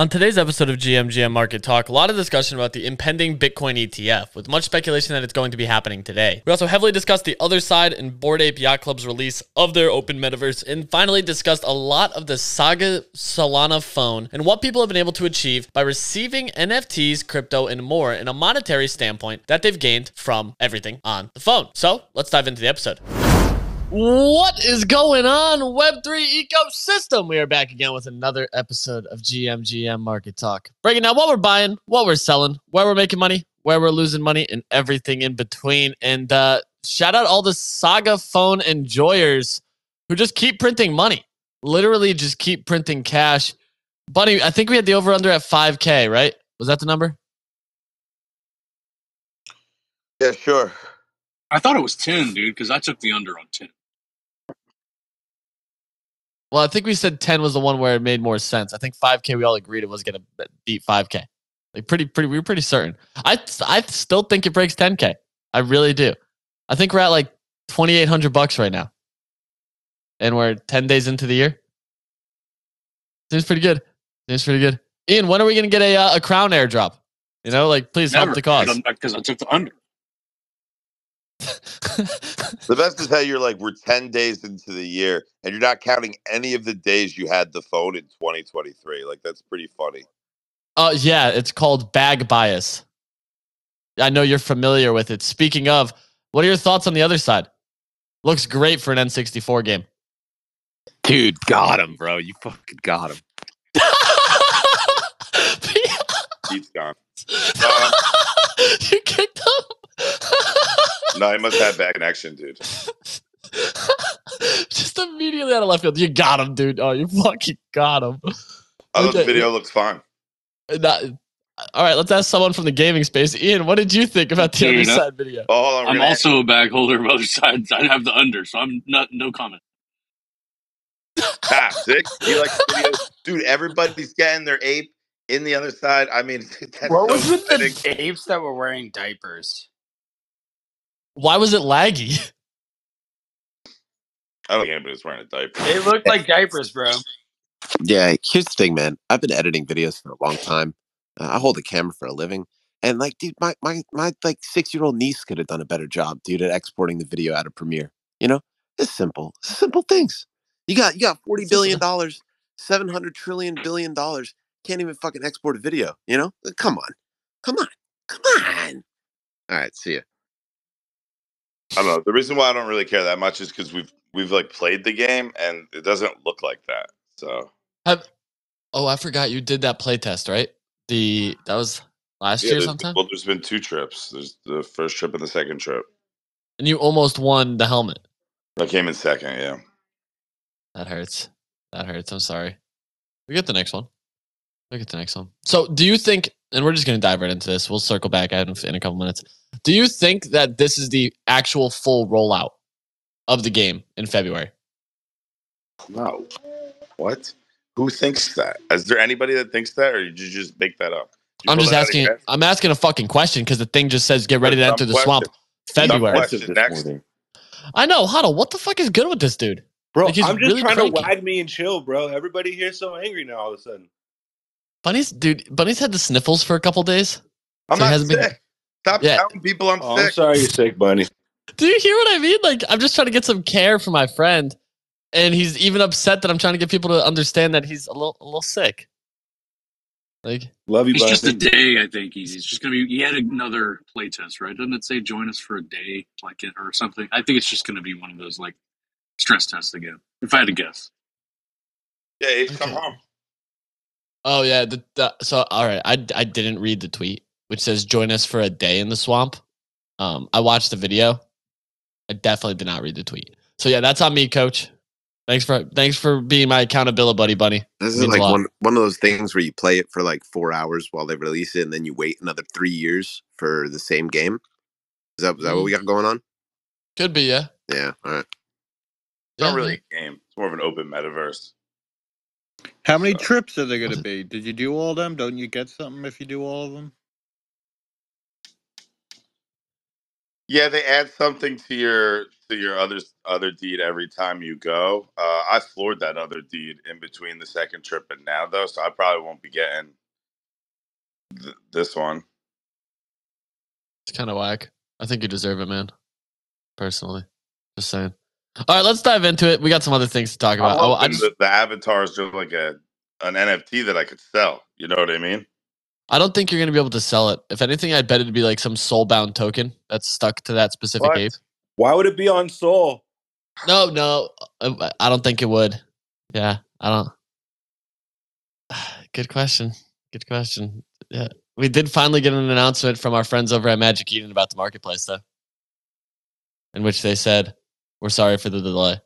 On today's episode of GMGM Market Talk, a lot of discussion about the impending Bitcoin ETF, with much speculation that it's going to be happening today. We also heavily discussed the other side and Bored Ape Yacht Club's release of their open metaverse, and finally discussed a lot of the Saga Solana phone and what people have been able to achieve by receiving NFTs, crypto, and more in a monetary standpoint that they've gained from everything on the phone. So let's dive into the episode. What is going on, Web3 ecosystem? We are back again with another episode of GMGM Market Talk. Breaking down what we're buying, what we're selling, where we're making money, where we're losing money, and everything in between. And uh, shout out all the Saga phone enjoyers who just keep printing money. Literally just keep printing cash. Bunny, I think we had the over under at 5K, right? Was that the number? Yeah, sure. I thought it was 10, dude, because I took the under on 10. Well, I think we said 10 was the one where it made more sense. I think 5K, we all agreed it was going to beat 5K. Like pretty, pretty, we were pretty certain. I, I still think it breaks 10K. I really do. I think we're at like 2,800 bucks right now. And we're 10 days into the year. Seems pretty good. Seems pretty good. Ian, when are we going to get a, uh, a crown airdrop? You know, like please Never, help the cause. Because I took the under. The best is how you're like, we're 10 days into the year and you're not counting any of the days you had the phone in 2023. Like, that's pretty funny. Uh, yeah, it's called bag bias. I know you're familiar with it. Speaking of, what are your thoughts on the other side? Looks great for an N64 game. Dude, got him, bro. You fucking got him. He's gone. Uh, you kicked him. No, he must have bad connection, dude. Just immediately out of left field. You got him, dude. Oh, you fucking got him. I thought Okay. the video looks fine. That- all right, let's ask someone from the gaming space. Ian, what did you think about the Dude, other side video? Oh, hold on. I'm gonna- also a bag holder of other sides. I have the under, so I'm not no comment. Ah, six? You like the? Dude, everybody's getting their ape in the other side. I mean, that's What so was with the apes that were wearing diapers? Why was it laggy? I don't think anybody's wearing a diaper. They looked like diapers, bro. Yeah, here's the thing, man. I've been editing videos for a long time. Uh, I hold a camera for a living. And like, dude, my my my like six year old niece could have done a better job, dude, at exporting the video out of Premiere. You know, it's simple, simple things. You got you got forty billion dollars, seven hundred trillion billion dollars. Can't even fucking export a video. You know, come on, come on, come on. All right, see ya. I don't know. The reason why I don't really care that much is because we've we've like played the game and it doesn't look like that. So have, Oh, I forgot you did that playtest, right? The that was last yeah, year sometime, well, there's been two trips. There's the first trip and the second trip. and you almost won the helmet. I came in second. Yeah. That hurts. That hurts. I'm sorry. We get the next one. We get the next one. So, do you think? And we're just going to dive right into this. We'll circle back in, in a couple minutes. Do you think that this is the actual full rollout of the game in February? No. What? Who thinks that? Is there anybody that thinks that, or did you just make that up? I'm just that out of asking. I'm asking a fucking question because the thing just says get ready to enter the question. swamp. Dumb February. question. Next. I know. Huddle. What the fuck is good with this dude? Bro, Like, he's I'm just really trying cranky. to wag me and chill, bro. Everybody here's so angry now all of a sudden. Bunny's dude. Bunny's had the sniffles for a couple days. I'm So he not hasn't been- sick. Stop Yeah. telling people I'm Oh, I'm sick. sorry you're sick, Bunny. Do you hear what I mean? Like, I'm just trying to get some care for my friend, and he's even upset that I'm trying to get people to understand that he's a little, a little sick. Like, Love you, It's Bunny. just a day, I think. He's, he's just gonna be. He had another play test, right? Doesn't it say join us for a day, like it or something? I think it's just gonna be one of those like stress tests again. If I had to guess, Yeah, Abe, come home. oh yeah, the, the, so all right, I I didn't read the tweet which says join us for a day in the swamp. Um, I watched the video. I definitely did not read the tweet. So yeah, that's on me, coach. Thanks for thanks for being my accountability buddy, bunny. This is like one one of those things where you play it for like four hours while they release it, and then you wait another three years for the same game. Is that is that what we got going on? Could be, yeah. Yeah. All right. It's not really a game. It's more of an open metaverse. How many So- trips are there going to be? Did you do all of them? Don't you get something if you do all of them? Yeah, they add something to your to your other other deed every time you go. Uh, I floored that other deed in between the second trip and now, though, so I probably won't be getting th- this one. It's kind of whack. I think you deserve it, man. Personally, just saying. All right, let's dive into it. We got some other things to talk about. Oh, I just, that the avatars are like a an NFT that I could sell. You know what I mean? I don't think you're gonna be able to sell it. If anything, I'd bet it'd be like some soul-bound token that's stuck to that specific What? ape. Why would it be on Soul? No, no, uh, I don't think it would. Yeah, I don't. Good question. Good question. Yeah, we did finally get an announcement from our friends over at Magic Eden about the marketplace, though, in which they said, "We're sorry for the delay."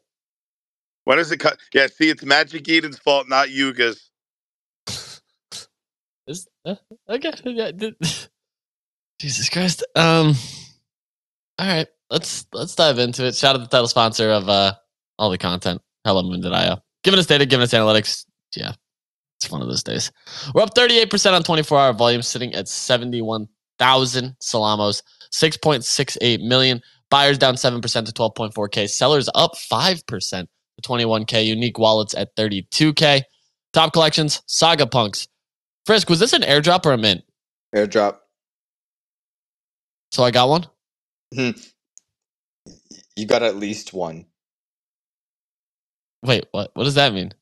When is it cut? Yeah, see, it's Magic Eden's fault, not Yuga's. Okay? Yeah, Jesus Christ. Um. All right, let's let's dive into it. Shout out the title sponsor of uh all the content, HelloMoon.io. Giving us data, giving us analytics. Yeah, it's one of those days. We're up 38% on 24 hour volume, sitting at 71,000 Salamos, 6.68 million. Buyers down 7% to 12.4K. Sellers up 5% to 21K. Unique wallets at 32K. Top collections, Saga Punks. Frisk, was this an airdrop or a mint? Airdrop. So I got one? Hmm. You got at least one. Wait, what? What does that mean?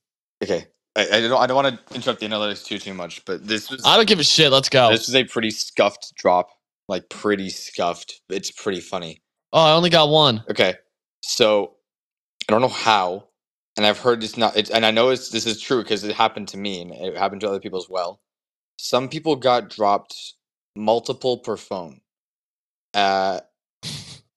Okay. I, I don't I don't want to interrupt the analytics too too much, but this was I don't give a shit. Let's go. this was a pretty scuffed drop. Like pretty scuffed. It's pretty funny. Oh, I only got one. Okay. So I don't know how, and I've heard this not it's and I know it's this is true because it happened to me and it happened to other people as well. Some people got dropped multiple per phone. Uh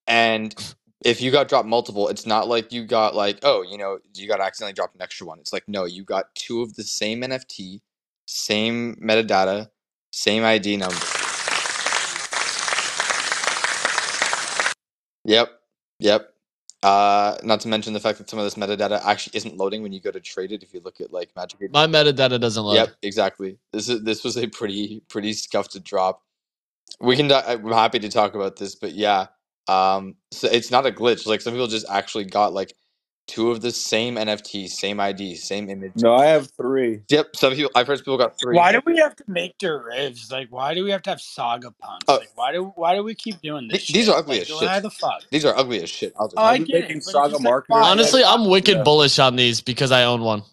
and if you got dropped multiple, it's not like you got like, oh, you know, you got accidentally dropped an extra one. It's like, no, you got two of the same NFT, same metadata, same ID number. Yep. Yep. Uh, not to mention the fact that some of this metadata actually isn't loading when you go to trade it. If you look at like Magic. My metadata doesn't load. Yep, exactly. This is this was a pretty pretty scuffed drop. We can. I'm happy to talk about this, but yeah, um, so it's not a glitch. Like some people just actually got like two of the same NFT, same ID, same image. No, I have three. Yep. Some people. I've heard people got three. Why do we have to make derivs? Like, why do we have to have saga punks? Oh. like, why do why do we keep doing this? Th- these shit? are ugly like, as Why the fuck? These are ugly as shit. I'll just, Oh, I get it, Saga it's like, Honestly, I'm wicked Yeah. bullish on these because I own one.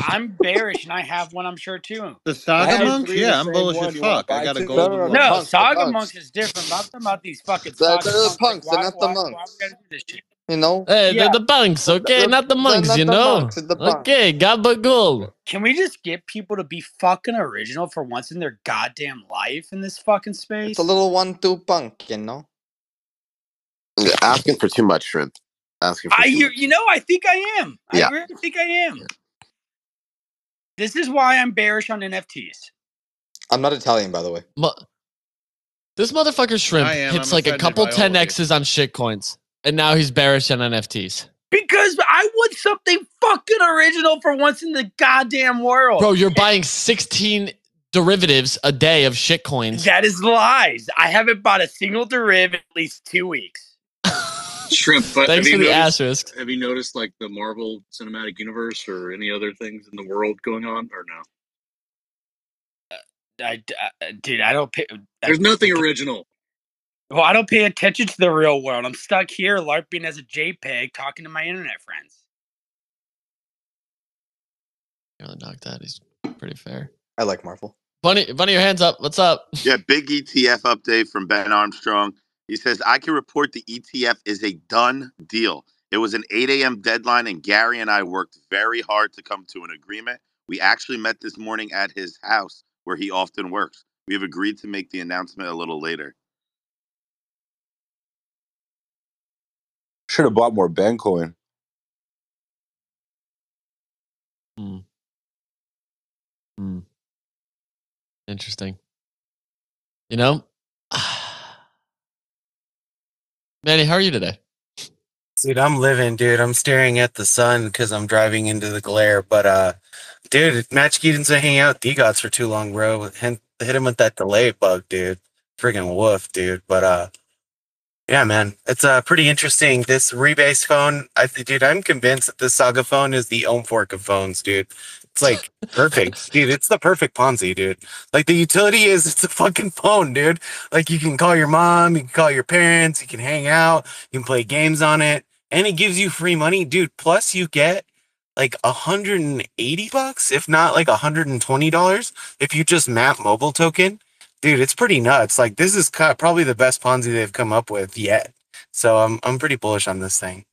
I'm bearish and I have one. I'm sure too. The Saga have monks? three of the Yeah, I'm bullish as fuck. I got a two? golden No, no, no. No, punks, saga punks. monks is different. I'm talking about these fucking They're- the punks. punks, they're not the why, why monks. We gotta do this shit? You know. Hey, Yeah. they're the punks, okay? They're- not the they're monks, not you the know? monks, it's the punks. Okay, gabagool. Can we just get people to be fucking original for once in their goddamn life in this fucking space? It's a little one-two punk, you know. Asking for too much, shrimp. Asking for I, too you, much. you know, I think I am. I Yeah. really think I am. This is why I'm bearish on NFTs. I'm not Italian, by the way. Mu- this motherfucker shrimp am. hits I'm like a couple by all of you. 10x's on shitcoins, and now he's bearish on NFTs. Because I want something fucking original for once in the goddamn world. Bro, you're buying 16 derivatives a day of shit coins. That is lies. I haven't bought a single deriv in at least two weeks. Shrimp. But Thanks have for you the noticed, asterisk. Have you noticed like the Marvel Cinematic Universe or any other things in the world going on, or no? Uh, I, I- uh, dude, I don't pay. There's nothing original. Well, I don't pay attention to the real world. I'm stuck here larping as a JPEG, talking to my internet friends. Really knocked that. He's pretty fair. I like Marvel. Bunny, Bunny, your hands up. What's up? Yeah, big ETF update from Ben Armstrong. He says, I can report the ETF is a done deal. It was an 8 a.m. deadline, and Gary and I worked very hard to come to an agreement. We actually met this morning at his house where he often works. We have agreed to make the announcement a little later. Should have bought more Bencoin. Hmm. Hmm. Interesting. You know, Manny, how are you today? Dude, I'm living, dude. I'm staring at the sun because I'm driving into the glare. But uh, dude, Magic Eden's been hanging out with DeGods for too long, bro. Hit, hit him with that delay bug, dude. Friggin' woof, dude. But uh, Yeah, man, it's uh, pretty interesting. This rebase phone, I dude, I'm convinced that this Saga phone is the Ohm fork of phones, dude. It's like perfect, dude. It's the perfect Ponzi, dude. Like the utility is, it's a fucking phone, dude. Like you can call your mom, you can call your parents, you can hang out, you can play games on it, and it gives you free money, dude. Plus, you get like 180 bucks, if not like 120 dollars, if you just map mobile token dude, it's pretty nuts. Like this is kind probably the best Ponzi they've come up with yet. So I'm I'm pretty bullish on this thing.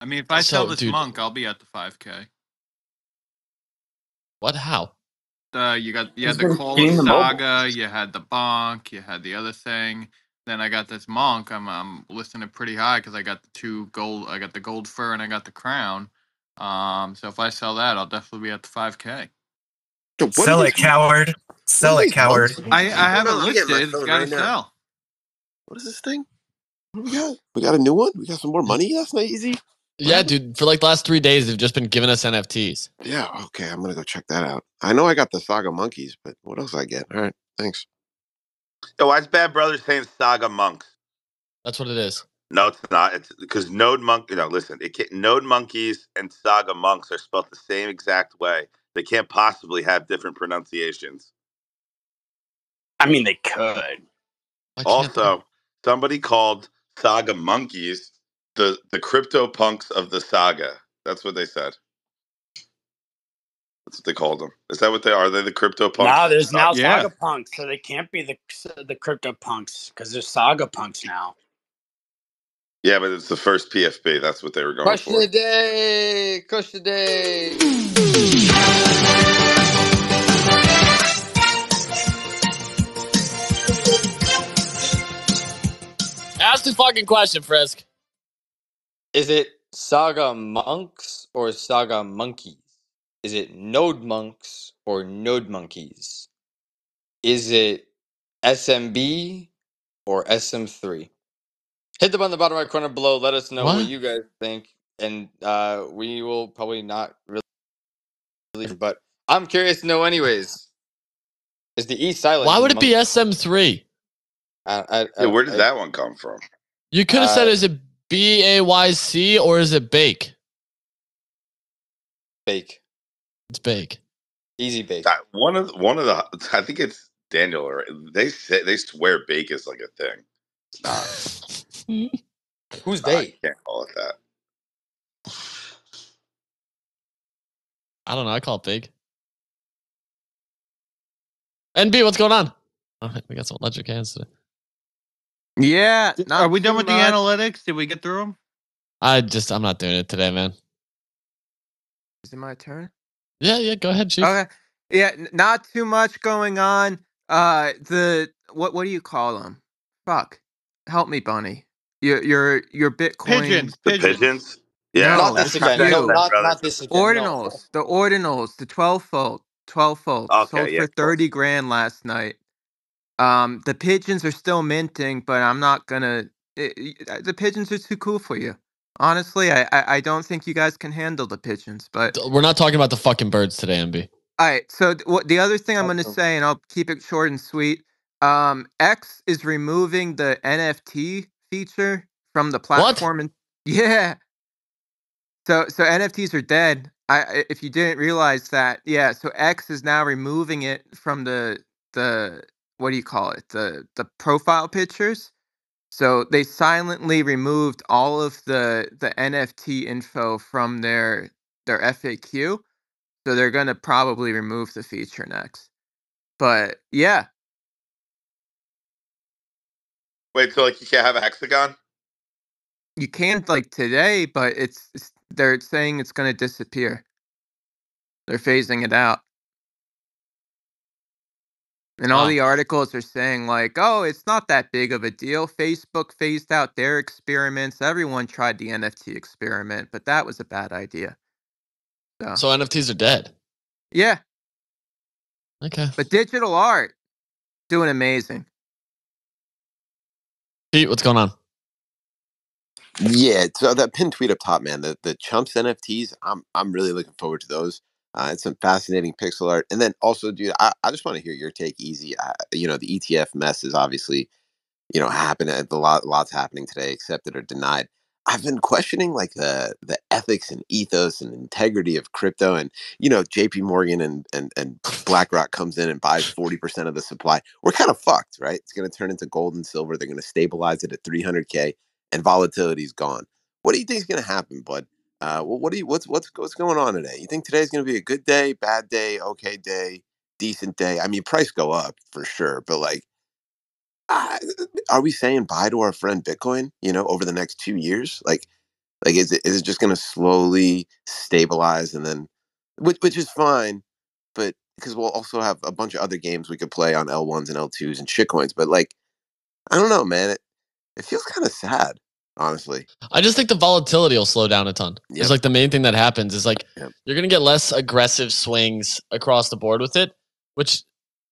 I mean, if I sell this dude- monk, I'll be at the 5K. What? How? Uh, you got you He's had the been Cola getting the. Saga, you had the Bonk, you had the other thing. Then I got this monk. I'm I'm listing it pretty high because I got the two gold. I got the gold fur and I got the crown. Um, so if I sell that, I'll definitely be at the 5K. Dude, what Sell it, coward. Sell it, coward. I I have it Hold on, I'm getting listed. Got to right now. sell. What is this thing? What do we got? We got a new one. We got some more money. That's not easy. Yeah, dude. For like the last three days, they've just been giving us NFTs. Yeah. Okay. I'm gonna go check that out. I know I got the Saga monkeys, but what else I get? All right. Thanks. Yo, why is Bad Brothers saying Saga Monks? That's what it is. No, it's not. It's because Node Monk. You know, listen, it can, Node Monkeys and Saga Monks are spelled the same exact way. They can't possibly have different pronunciations. I mean, they could. Why can't Also, somebody called Saga Monkeys the the crypto punks of the saga. That's what they said. That's what they called them. Is that what they are? Are they the crypto punks? No, there's now Yeah. Saga punks, so they can't be the the crypto punks because they're Saga punks now. Yeah, but it's the first PFP. That's what they were going Question for. of the day. Question of the day. Ask the fucking question, Frisk. Is it Saga monks or Saga monkeys? Is it node monks or node monkeys? Is it SMB or SM3? Hit the button in the bottom right corner below. Let us know what, What? you guys think, and uh, we will probably not really. But I'm curious to know, anyways. Is the E silent? Why would it be SM3? I, I, Yeah, where I- did that one come from? You could have said, Uh, is it B A Y C or is it Bake? bake? It's Bake. Easy bake. That- One of the, one of the I think it's Daniel. Or they say they swear bake is like a thing. It's not. Who's I they? can't call it that. I don't know. I call it Big. NB, what's going on? All right, we got some electric hands today. Yeah. Are we done too with the much. analytics? Did we get through them? I just, I'm not doing it today, man. Is it my turn? Yeah, yeah, go ahead, Chief. Okay. Yeah, not too much going on. Uh, the what what do you call them? Fuck, help me, Bunny. Your your your Bitcoin Pigeons. The Pigeons. pigeons. Yeah, No, not this that's again. not No, you. not, Brothers. not this again. no. ordinals. The ordinals, the twelve fold, twelve fold Okay, sold yeah, for thirty grand last night. Um, the pigeons are still minting, but I'm not gonna. It, it- the pigeons are too cool for you. Honestly, I, I I don't think you guys can handle the pigeons, but. D- We're not talking about the fucking birds today, MB. All right. So th- what the other thing I'm going to say, and I'll keep it short and sweet. Um, X is removing the NFT feature from the platform, and yeah. So so NFTs are dead. I if you didn't realize that, yeah. So X is now removing it from the the what do you call it? The the profile pictures. So they silently removed all of the the NFT info from their their FAQ. So they're gonna probably remove the feature next. But yeah, Wait, so like you can't have a hexagon? you can't like today, but it's, it's they're saying it's gonna disappear. They're phasing it out. And all Wow. the articles are saying like, oh, it's not that big of a deal. Facebook phased out their experiments. Everyone tried the NFT experiment, but that was a bad idea. So, So NFTs are dead. yeah, Okay. but digital art doing amazing. Pete, what's going on? Yeah, so that pinned tweet up top, man, the the chumps NFTs, I'm I'm really looking forward to those. Uh, it's some fascinating pixel art, and then also, dude, I, I just want to hear your take, easy. Uh, you know, the ETF mess is obviously you know, happen. A lot, lots happening today, accepted or denied. I've been questioning like the the ethics and ethos and integrity of crypto. And you know, J.P. Morgan and and and BlackRock comes in and buys forty percent of the supply. We're kind of fucked, right? It's going to turn into gold and silver. They're going to stabilize it at three hundred k, and volatility's gone. What do you think is going to happen, bud? Uh, what do you what's what's what's going on today? You think today's going to be a good day, bad day, okay day, decent day? I mean, price go up for sure, but like uh, are we saying bye to our friend Bitcoin? You know, over the next two years, like, like is it is it just going to slowly stabilize and then, which which is fine, but because we'll also have a bunch of other games we could play on L ones and L twos and shitcoins, but like, I don't know, man. It it feels kind of sad, honestly. I just think the volatility will slow down a ton. Yep. It's like the main thing that happens is like Yep. you're gonna get less aggressive swings across the board with it, which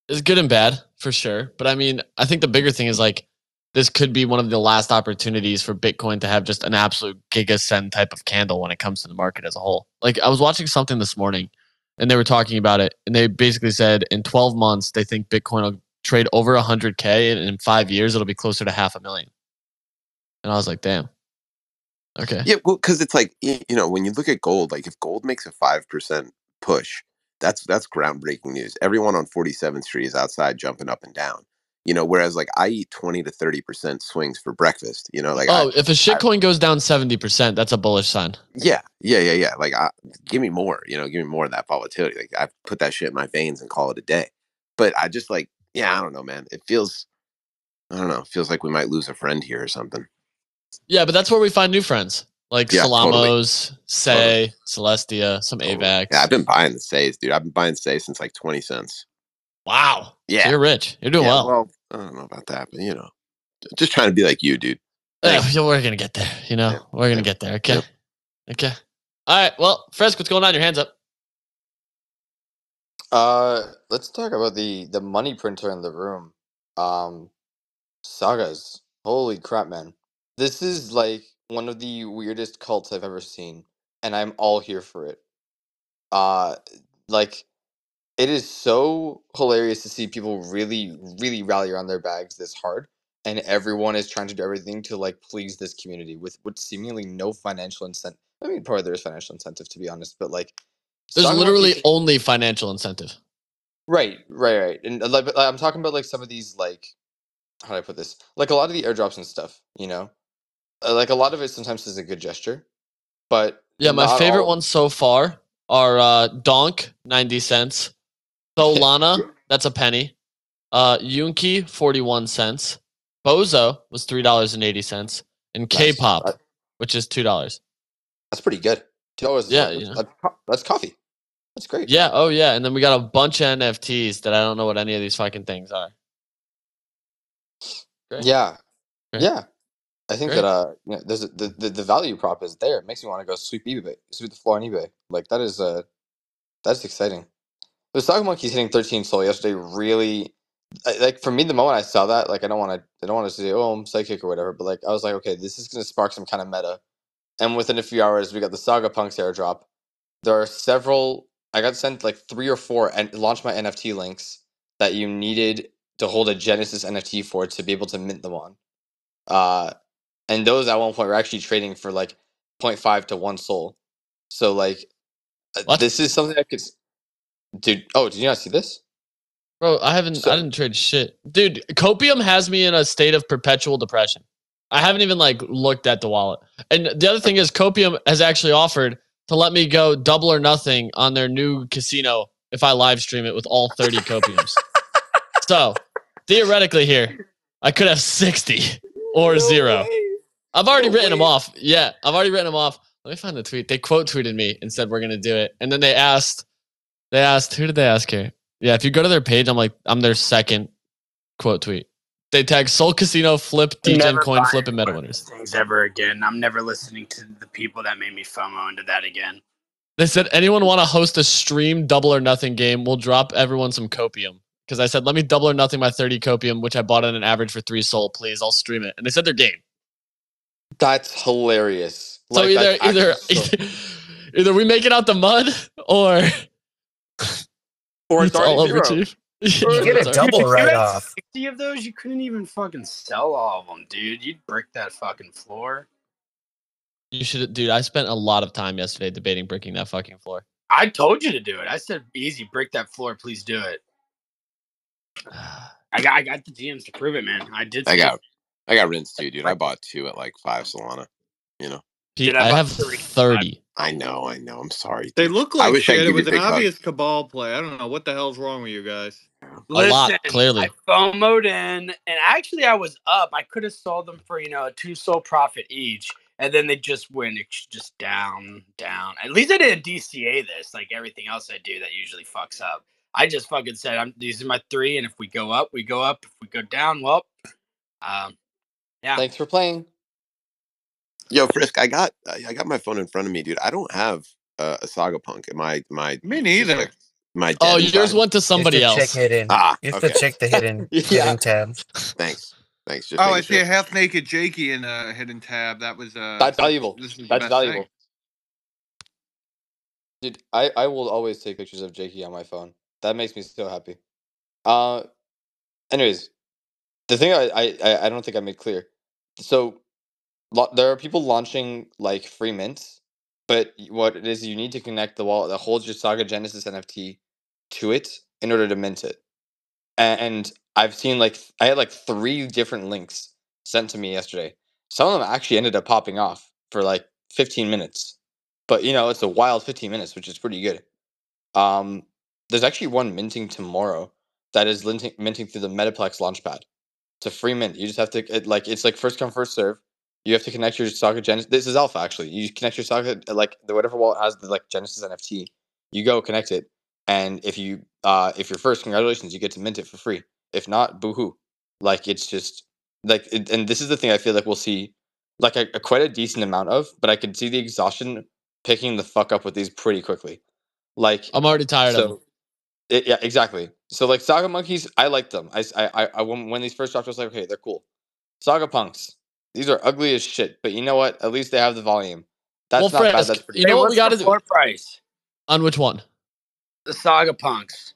is good and bad for sure. But I mean, I think the bigger thing is like this could be one of the last opportunities for Bitcoin to have just an absolute gigasend type of candle when it comes to the market as a whole. Like I was watching something this morning and they were talking about it and they basically said in 12 months they think Bitcoin will trade over 100k and in 5 years it'll be closer to half a million. And I was like, "Damn." Okay. Yeah, well, because it's like you know when you look at gold, like if gold makes a five percent push, that's that's groundbreaking news. Everyone on Forty Seventh Street is outside jumping up and down. You know, whereas like I eat twenty to thirty percent swings for breakfast. You know, like I, oh, if a shitcoin goes down 70%, that's a bullish sign. yeah, yeah, yeah, yeah. Like I, give me more. You know, give me more of that volatility. Like I put that shit in my veins and call it a day. But I just like, yeah, I don't know, man. It feels, I don't know. It feels like we might lose a friend here or something. Yeah, but that's where we find new friends. Like Yeah, totally. Salamos, Sei, Celestia, some AVAX. Yeah, I've been buying the Says, dude. I've been buying Sei since like twenty cents. wow. Yeah. So you're rich. You're doing Yeah, well. I don't know about that, but you know, just trying to be like you, dude. Yeah, yeah, we're gonna get there. You know, Yeah. we're gonna get there. Okay. Okay. All right. Well, Frisk, what's going on? Your hands up. Uh, let's talk about the the money printer in the room. Um, sagas. Holy crap, man! This is like one of the weirdest cults I've ever seen, and I'm all here for it. Uh, like it is so hilarious to see people really, really rally around their bags this hard, and everyone is trying to do everything to like please this community with with seemingly no financial incentive. I mean, probably there is financial incentive to be honest, but like There's literally only financial incentive. Right, right, right. And uh, like, but, like, I'm talking about like some of these like how do I put this? Like a lot of the airdrops and stuff, you know, uh, like a lot of it sometimes is a good gesture, but Yeah, my favorite all- ones so far are uh, Donk, 90 cents. Solana, that's a penny. Uh, Yunki, 41 cents. Bozo was $3.80. And Nice. K-pop, That- which is $2. That's pretty good. Two dollars. Yeah, that's, you know. that's, that's coffee. That's great. Yeah, oh yeah. And then we got a bunch of NFTs that I don't know what any of these fucking things are. Great. Yeah, Great. yeah. I think Great. that uh, you know, there's a, the, the the value prop is there. It makes me want to go sweep eBay, sweep the floor on eBay. Like that is uh, that's exciting. The stock monkey's hitting 13 soul yesterday. Really, I- like for me, the moment I saw that, like I don't want to, I don't want to say, oh, I'm psychic or whatever, but like I was like, okay, this is gonna spark some kind of meta. And within a few hours, we got the Saga Punks airdrop. There are several. I got sent like three or four and launch my NFT links that you needed to hold a Genesis NFT for to be able to mint them on. Uh, and those at one point were actually trading for like 0.5 to one soul. So like, uh, What? this is something I could. s- Dude, oh, did you not see this? Bro, I haven't So- I didn't trade shit. Dude, copium has me in a state of perpetual depression. I haven't even like looked at the wallet. And the other thing is copium has actually offered to let me go double or nothing on their new casino if I live stream it with all 30 copiums. so, theoretically here, I could have 60 or zero. I've already No written them off. Yeah, I've already written them off. Let me find the tweet. They quote tweeted me and said we're gonna do it. And then they asked, they asked, who did they ask here? Yeah, if you go to their page, I'm like, I'm their second quote tweet. They tag Soul Casino, Flip, DGen Coin, Flip, and Meta winners. Things ever again. I'm never listening to the people that made me FOMO into that again. They said, anyone want to host a stream double or nothing game? We'll drop everyone some copium. Because I said, let me double or nothing my 30 copium, which I bought at an average for three soul, please. I'll stream it. And they said they're game. That's hilarious. So Like, either that's either so- either, either we make it out the mud or or it's it's already all over. Chief. You get a double Dude, if write off. 60 of those, you couldn't even fucking sell all of them, dude. You'd brick that fucking floor. You should, dude. I spent a lot of time yesterday debating bricking that fucking floor. I told you to do it. I said, easy, brick that floor. Please do it. I got, I got the GMs to prove it, man. I did. I got it. I got rinsed too, dude. I bought two at like five Solana. You know. Pete, Dude, I I have 30. I know, I know. I'm sorry. They look like wish I shit. It was an big bucks. obvious cabal play. I don't know what the hell's wrong with you guys. A lot, clearly. I FOMO'd in, and actually, I was up. I could have sold them for you know a two soul profit each, and then they just went just down, down. At least I didn't DCA this like everything else I do that usually fucks up. I just fucking said, "I'm these are my three, and if we go up, we go up. If we go down, well, um, yeah." Thanks for playing. Yo, Frisk, I got I I got my phone in front of me, dude. I don't have uh, a Saga Punk. Am I? My Me neither. like, my Oh, dead yours inside? went to somebody you else. Check hidden. Ah, you have okay. to check the hidden, Yeah. hidden tab. Thanks, thanks. Just Oh, I making see a half naked Jakey in a hidden tab. That was uh. That's valuable. This is the That's valuable. thing. Dude, I, I will always take pictures of Jakey on my phone. That makes me so happy. Uh, anyways, the thing I, I, I- don't think I made clear. So, lo- there are people launching like free mints, but what it is, you need to connect the wallet that holds your Saga Genesis NFT to it in order to mint it. A- And I've seen like I had like three different links sent to me yesterday. Some of them actually ended up popping off for like 15 minutes. But you know, it's a wild 15 minutes, which is pretty good. Um, there's actually one minting tomorrow that is minting through the Metaplex Launchpad. It's a free mint. You just have to it, like it's like first come first serve. You have to connect your Saga Genesis. This is alpha actually. You connect your socket like the whatever wallet has the like Genesis NFT. You go connect it, and if you uh if you're first, congratulations, you get to mint it for free. If not, boohoo. Like it's just like it, and this is the thing I feel like we'll see like a, a quite a decent amount of, but I could see the exhaustion picking the fuck up with these pretty quickly. Like I'm already tired of them. So, it, yeah, exactly. So like Saga Monkeys, I like them. I I when, when these first dropped, I was like, okay, they're cool. Saga Punks, these are ugly as shit, but you know what? At least they have the volume. That's Well, not bad. That's pretty you know what we got to the do floor price? on which one? The Saga Punks.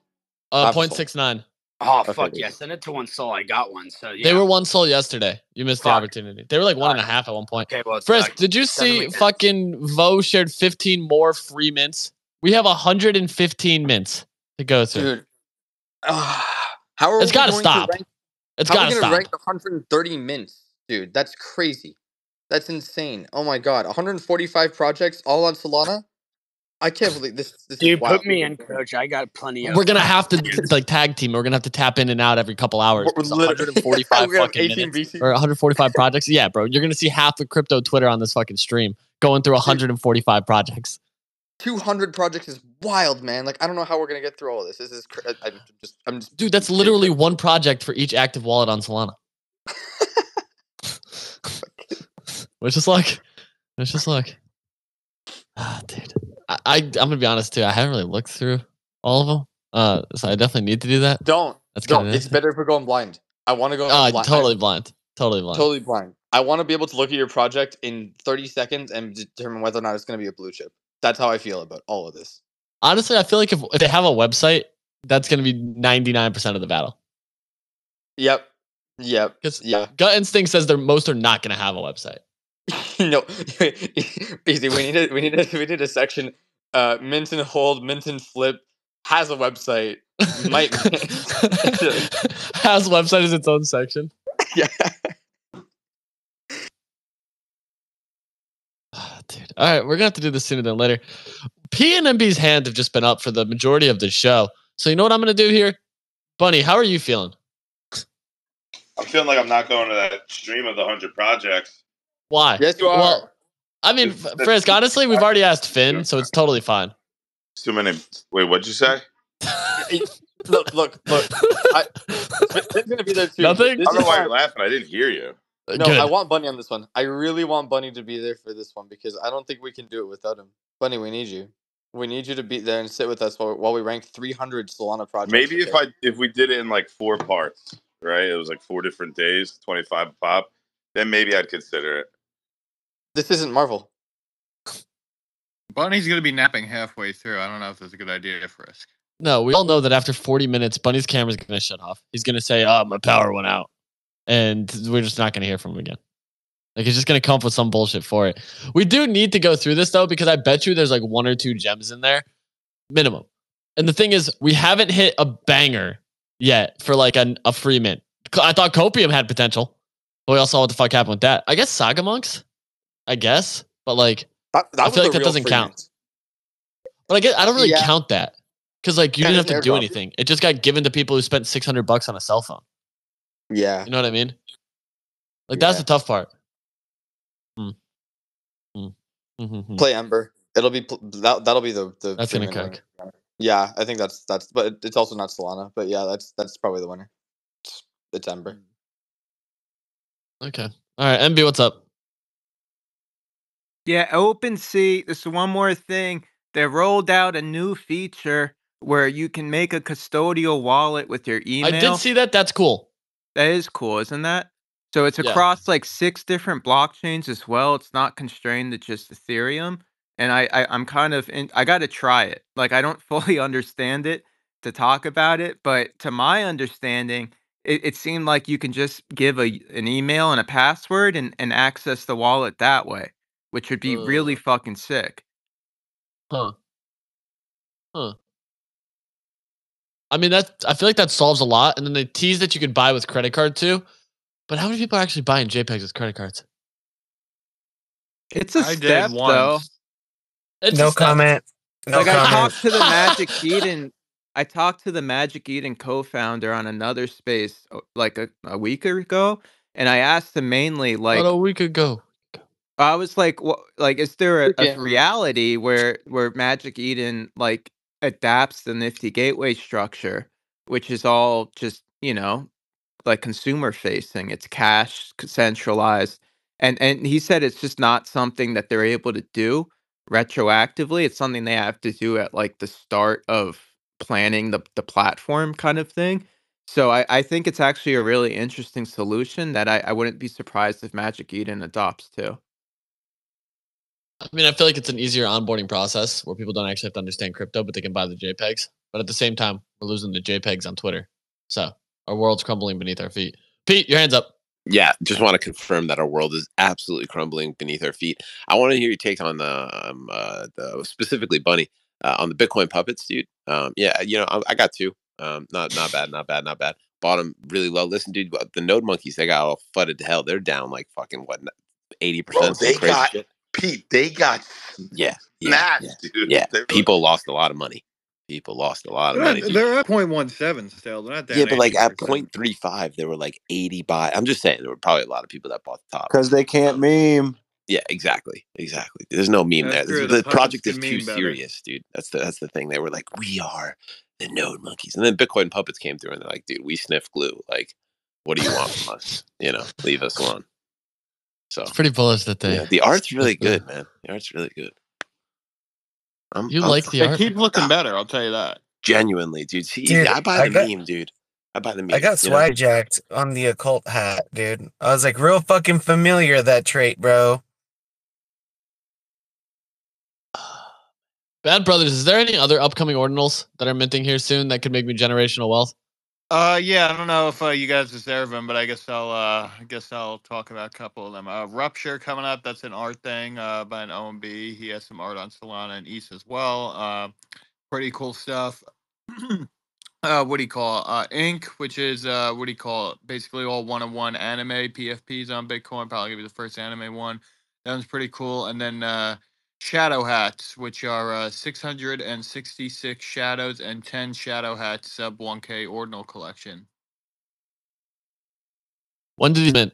Uh, Half a point soul. six nine. Oh Okay, fuck there yeah! Send it to one soul. I got one. So yeah. They were one soul yesterday. You missed the opportunity. They were like one and a half at one point. okay. Well, it's Frisk, like did you see fucking Vo shared 15 more free mints? We have 115 mints to go through. Dude, ah, how are It's we gotta going stop. To rank, It's how got are to we gonna stop. rank 130 mints, dude? That's crazy. That's insane. Oh my god, 145 projects all on Solana. I can't believe this. This is Dude, wild. put me in, coach. I got plenty of. We're gonna have to like tag team. We're gonna have to tap in and out every couple hours. We're literally- 145 We're gonna have fucking minutes VC. or 145 projects. Yeah, bro, you're gonna see half the crypto Twitter on this fucking stream going through 145 projects. 200 projects is wild, man. Like I don't know how we're gonna get through all this. This is cra- I- I'm just I'm just Dude, that's literally one project for each active wallet on Solana. Which is like, it's just like, ah, dude. I, I I'm gonna be honest too. I haven't really looked through all of them. Uh, so I definitely need to do that. don't That's don't. It's better if we're going blind. I want to go Uh, blind. totally blind. Totally blind. totally blind. I want to be able to look at your project in 30 seconds and determine whether or not it's going to be a blue chip. That's how I feel about all of this. Honestly, I feel like if, if they have a website, that's gonna be 99% of the battle. Yep. Yep. Because Yeah. gut instinct says they're most are not gonna have a website. no. Easy. We need a we need a we need a section. Uh, mint and hold, mint and flip has a website. Might has website as its own section. yeah. Dude. All right, we're gonna have to do this sooner than later. P and MB's hand have just been up for the majority of the show. So you know what I'm gonna do here? Bunny, how are you feeling? I'm feeling like I'm not going to that stream of the 100 projects. Why? Yes, you are. Well, I mean, It's- Frisk, honestly, we've already asked Finn, so it's totally fine. It's too many. Wait, what'd you say? look, look, look. I, Finn's gonna be there too. Nothing? I don't know is why why- you're laughing. I didn't hear you. Uh, no, Good. I want Bunny on this one. I really want Bunny to be there for this one because I don't think we can do it without him. Bunny, we need you. We need you to be there and sit with us while, while we rank 300 Solana projects. Maybe if? I if we did it in like four parts, right? It was like four different days, 25 pop. Then maybe I'd consider it. This isn't Marvel. Bunny's gonna be napping halfway through. I don't know if that's a good idea, Frisk. No, we all know that after 40 minutes, Bunny's camera's going to shut off. He's going to say, "Oh, my power went out," and we're just not going to hear from him again. Like he's just going to come up with some bullshit for it. We do need to go through this though, because I bet you there's like one or two gems in there, minimum. And the thing is, we haven't hit a banger yet for like a, a free mint. I thought Copium had potential, but we all saw what the fuck happened with that. I guess Saga Monks, I guess, but like That, that I feel like that doesn't count. mint. But I get I don't really Yeah. count that because like you Yeah, didn't have to do anything. It just got given to people who spent six hundred bucks on a cell phone. Yeah. You know what I mean? Like that's the tough part. Hmm. Hmm. Hmm, hmm. Play Ember. It'll be pl- that. That'll be the the. That's gonna cook. winner. Yeah, I think that's that's. But it's also not Solana. But yeah, that's that's probably the winner. It's, it's Ember. Okay. All right. MB, what's up? Yeah, OpenSea. This is one more thing. They rolled out a new feature where you can make a custodial wallet with your email. I did see that. That's cool. That is cool, isn't that? So it's Yeah. across like six different blockchains as well. It's not constrained to just Ethereum. And I, I I'm kind of in, I got to try it. Like I don't fully understand it to talk about it, but to my understanding, it, it seemed like you can just give a an email and a password and and access the wallet that way, which would be really fucking sick. Huh. Huh. I mean, that I feel like that solves a lot. And then they tease that you could buy with credit card too. But how many people are actually buying JPEGs with credit cards? It's a I did step though. It's no a step. comment. No like I talked to the Magic Eden. I talked to the Magic Eden co-founder on another space uh, like a, a week ago, and I asked him mainly like About a week ago. I was like, what? Like, is there a, a reality where where Magic Eden like adapts the Nifty Gateway structure, which is all just you know like consumer facing? It's cash centralized, and and he said it's just not something that they're able to do retroactively. It's something they have to do at like the start of planning the the platform kind of thing. So I, I think it's actually a really interesting solution that I, I wouldn't be surprised if Magic Eden adopts too. I mean, I feel like it's an easier onboarding process where people don't actually have to understand crypto, but they can buy the JPEGs. But at the same time, we're losing the JPEGs on Twitter. So our world's crumbling beneath our feet. Pete, your hands up. Yeah, just want to confirm that our world is absolutely crumbling beneath our feet. I want to hear your take on the, um, uh, the specifically Bunny uh, on the Bitcoin puppets, dude. Um, yeah, you know, I, I got two. Um, not not bad, not bad, not bad. Bought them really low. Listen, dude, the Node monkeys they got all fudded to hell. They're down like fucking what eighty Bro, percent. they got Pete. They got yeah, yeah, smashed, yeah, dude. yeah. They were- People lost a lot of money. People lost a lot of They're money. at, dude. they're at 0.17 still. They're not down Yeah, but like at 80%. 0.35, there were like 80 buy. I'm just saying there were probably a lot of people that bought the top. Because they can't um, meme. Yeah, exactly, exactly. There's no meme That's there. true, The, the the project is too meme better. serious, dude. That's the that's the thing. They were like, we are the node monkeys, and then Bitcoin puppets came through, and they're like, dude, we sniff glue. Like, what do you want from us? You know, leave us alone. So It's pretty bullish that they. yeah, the art's really that's good, man. The art's really good. I'm, You I'm like the They art? keep looking better. I'll tell you that. genuinely, dude. See, Dude, I buy I the got- meme, dude. I buy the meme. I got you know? swag jacked on the occult hat, dude. I was like, real fucking familiar that trait, bro. Bad Brothers, is there any other upcoming ordinals that are minting here soon that could make me generational wealth? Uh, yeah, I don't know if uh, you guys deserve them, but I guess I'll uh, I guess I'll talk about a couple of them. Uh, Rupture coming up. That's an art thing uh, by an OMB. He has some art on Solana and East as well. Uh, pretty cool stuff. uh, what do you call? Uh, Ink, which is uh, what do you call it? Basically all one-on-one anime PFPs on Bitcoin. Probably gonna be the first anime one. That one's pretty cool. And then uh, Shadow Hats, which are uh, 666 shadows and 10 Shadow Hats sub 1K ordinal collection. When did he mint?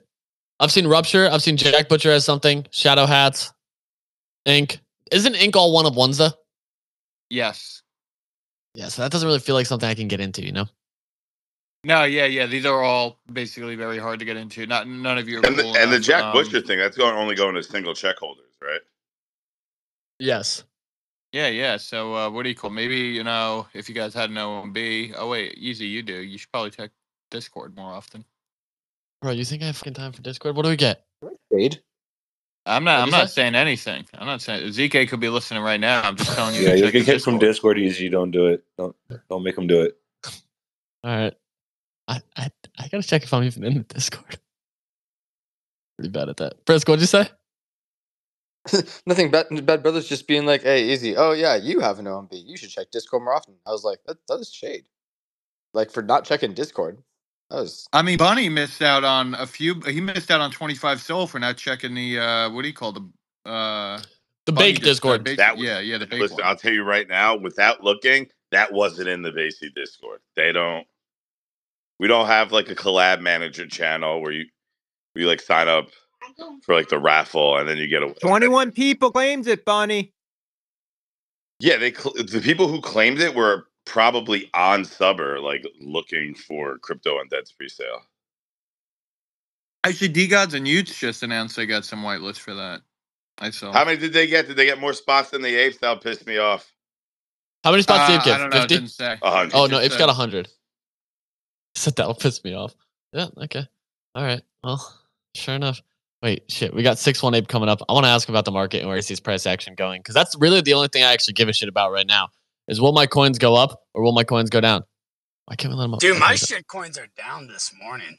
I've seen Rupture. I've seen Jack Butcher as something. Shadow Hats. Ink. Isn't Ink all one of ones though? Yes. Yeah, so that doesn't really feel like something I can get into, you know? No, yeah, yeah. These are all basically very hard to get into. Not none of you are And the, cool and the. Jack Um, Butcher thing, that's going only going to single check holders, right? Yes. Yeah, yeah. So uh, what do you call? Maybe you know if you guys had an OMB. Oh wait, easy. You do. You should probably check Discord more often. Bro, you think I have fucking time for Discord? What do we get? Fade. I'm not. I'm not say? saying anything. I'm not saying Zk could be listening right now. I'm just telling you. Yeah, you'll check get from Discord. Discord easy. Don't do it. Don't don't make them do it. All right. I, I I gotta check if I'm even in the Discord. Pretty bad at that. Frisk, what'd you say? Nothing. Bad, bad brothers just being like, "Hey, easy. Oh yeah, you have an OMB. You should check Discord more often." I was like, "That that is shade." Like for not checking Discord. That was I mean, Bunny missed out on a few. He missed out on 25 soul for not checking the uh, what do you call the uh, The Bunny bake dis- uh, Discord. bake- That was- yeah, yeah, the bake Listen, one. I'll tell you right now, without looking, that wasn't in the Vasey Discord. They don't. We don't have like a collab manager channel where you we like sign up for like the raffle and then you get a. 21 people claims it, Bonnie. Yeah, they cl- the people who claimed it were probably on Subber, like looking for crypto undead's pre-sale. Actually, DeGods and y00ts just announced they got some whitelist for that. I saw. How many did they get? Did they get more spots than the apes? That pissed me off. How many spots Uh, did Ape I get? don't know. 50? didn't say. Hundred. Oh no, just Ape's said- got 100. So that'll piss me off. Yeah, okay. All right. Well, sure enough. Wait, shit. We got 6 1 Ape coming up. I want to ask about the market and where he sees price action going because that's really the only thing I actually give a shit about right now is will my coins go up or will my coins go down? Why can't we let them up? Dude, my Okay. shit coins are down this morning.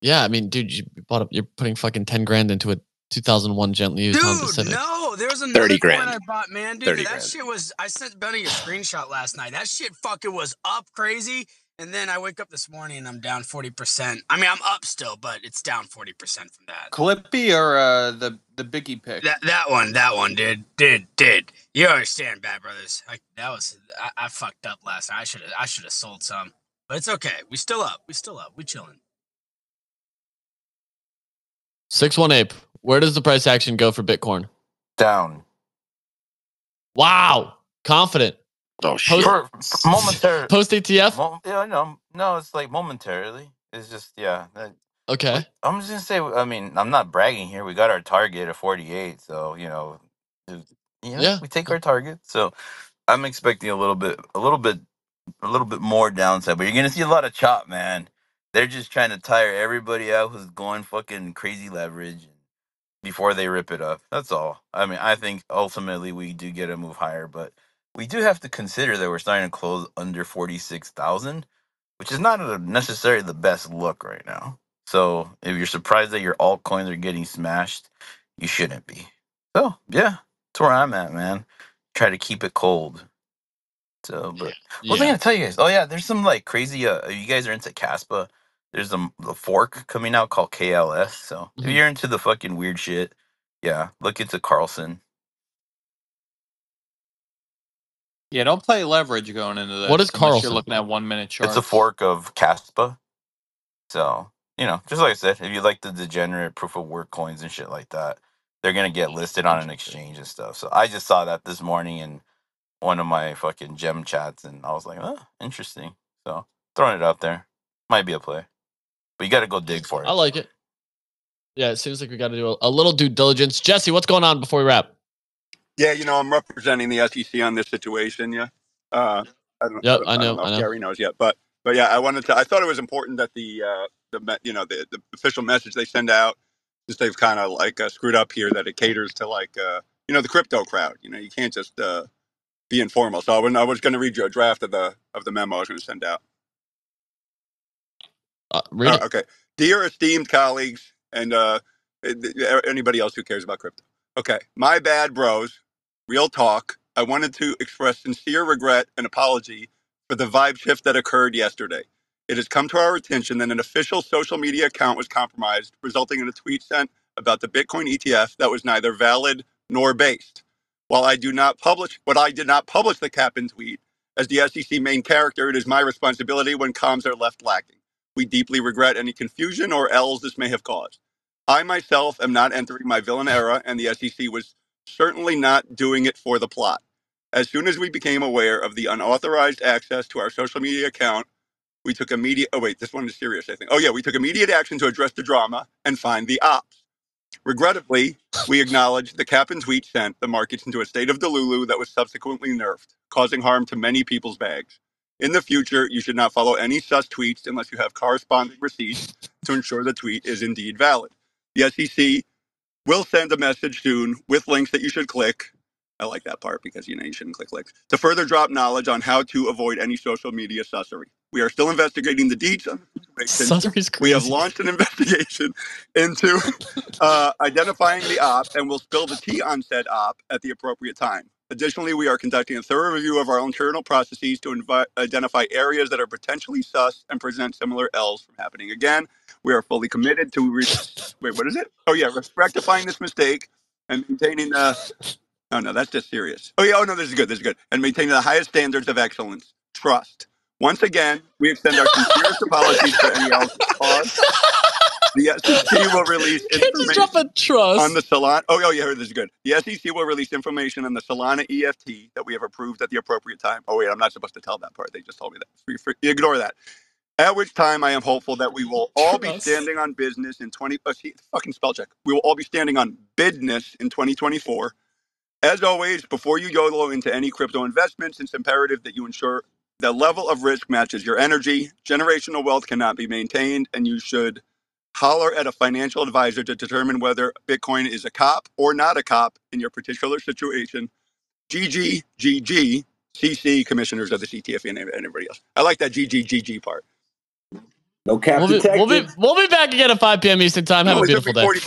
Yeah, I mean, dude, you bought up, you're putting fucking 10 grand into a 2001 gently used Honda Dude, Civic. no, there was another 30 coin grand. I bought, man. Dude, 30 that grand. shit was. I sent Benny a screenshot last night. That shit fucking was up crazy. And then I wake up this morning and I'm down 40%. I mean, I'm up still, but it's down 40% from that. Clippy or uh, the the Biggie pick? That that one, that one, dude, did did. You understand, Bad Brothers? I, that was I, I fucked up last night. I should have I should have sold some, but it's okay. We still up. We still up. We chilling. 6 1 Ape. Where does the price action go for Bitcoin? Down. Wow. Confident. Oh shit. Post, For, for momentary. post ETF? Mo- yeah, no, no, it's like momentarily. It's just yeah. that- Okay. I'm just gonna say. I mean, I'm not bragging here. We got our target at 48, so you know, you know, Yeah. we take our target. So I'm expecting a little bit, a little bit, a little bit more downside. But you're gonna see a lot of chop, man. They're just trying to tire everybody out who's going fucking crazy leverage before they rip it up. That's all. I mean, I think ultimately we do get a move higher, but we do have to consider that we're starting to close under 46,000, which is not a, necessarily the best look right now. So if you're surprised that your altcoins are getting smashed, you shouldn't be. So yeah, that's where I'm at, man. Try to keep it cold. So, but what was I Yeah. gonna tell you guys? Oh yeah, there's some like crazy. Uh, you guys are into Kaspa. There's a, a fork coming out called KLS. So if Mhm. you're into the fucking weird shit, yeah, look into Karlsen. Yeah, don't play leverage going into this. What is unless Karlsen? You're looking at one minute charts. It's a fork of Kaspa. So you know, just like I said, if you like the degenerate proof of work coins and shit like that, they're gonna get listed on an exchange and stuff. So I just saw that this morning in one of my fucking gem chats, and I was like, oh, interesting. So throwing it out there, might be a play, but you got to go dig for it. I like it. Yeah, it seems like we got to do a, a little due diligence. Jesse, what's going on before we wrap? Yeah, you know, I'm representing the SEC on this situation. Yeah. Uh, I don't, Yep, I I don't know, know I if know. Gary knows yet, but but yeah, I wanted to. I thought it was important that the uh, the me- you know the, the official message they send out, since they've kind of like uh, screwed up here, that it caters to like uh, you know the crypto crowd. You know, you can't just uh, be informal. So when I was going to read you a draft of the of the memo I was going to send out. Uh, read Uh, it. okay. Dear esteemed colleagues and uh, eh, anybody else who cares about crypto. Okay. My bad, bros. Real talk. I wanted to express sincere regret and apology for the vibe shift that occurred yesterday. It has come to our attention that an official social media account was compromised, resulting in a tweet sent about the Bitcoin ETF that was neither valid nor based. While I do not publish, but I did not publish the Captain tweet as the SEC main character, it is my responsibility when comms are left lacking. We deeply regret any confusion or L's this may have caused. I myself am not entering my villain era, and the SEC was certainly not doing it for the plot. As soon as we became aware of the unauthorized access to our social media account, we took immediate. Oh wait, this one is serious. I think. Oh yeah, we took immediate action to address the drama and find the ops. Regrettably, we acknowledge the cap and tweet sent the markets into a state of delulu that was subsequently nerfed, causing harm to many people's bags. In the future, you should not follow any sus tweets unless you have corresponding receipts to ensure the tweet is indeed valid. The SEC We'll send a message soon with links that you should click. I like that part because you know you shouldn't click links to further drop knowledge on how to avoid any social media sussery. We are still investigating the deeds on the situation. We have launched an investigation into uh, identifying the op and will spill the tea on said op at the appropriate time. Additionally, we are conducting a thorough review of our internal processes to identify areas that are potentially sus and present similar L's from happening again. We are fully committed to re- wait, what is it? Oh yeah, rectifying this mistake and maintaining the. Oh no, that's just serious. Oh yeah, oh no, this is good. This is good. And maintaining the highest standards of excellence, trust. Once again, we extend our sincerest apologies for any else caused. The SEC will release information drop a trust. on the Solana. Oh, oh, yeah, this is good. The SEC will release information on the Solana EFT that we have approved at the appropriate time. Oh wait, I'm not supposed to tell that part. They just told me that. Ignore that. At which time, I am hopeful that we will all be standing on business in 20. Oh, see, fucking spell check. We will all be standing on business in 2024. As always, before you YOLO into any crypto investments, it's imperative that you ensure the level of risk matches your energy. Generational wealth cannot be maintained, and you should holler at a financial advisor to determine whether Bitcoin is a cop or not a cop in your particular situation. GG, GG, CC, commissioners of the CTF and everybody else. I like that GG, GG part. No cap We'll be, we'll be we'll be back again at 5 p.m. Eastern time. Have No, a beautiful day. 40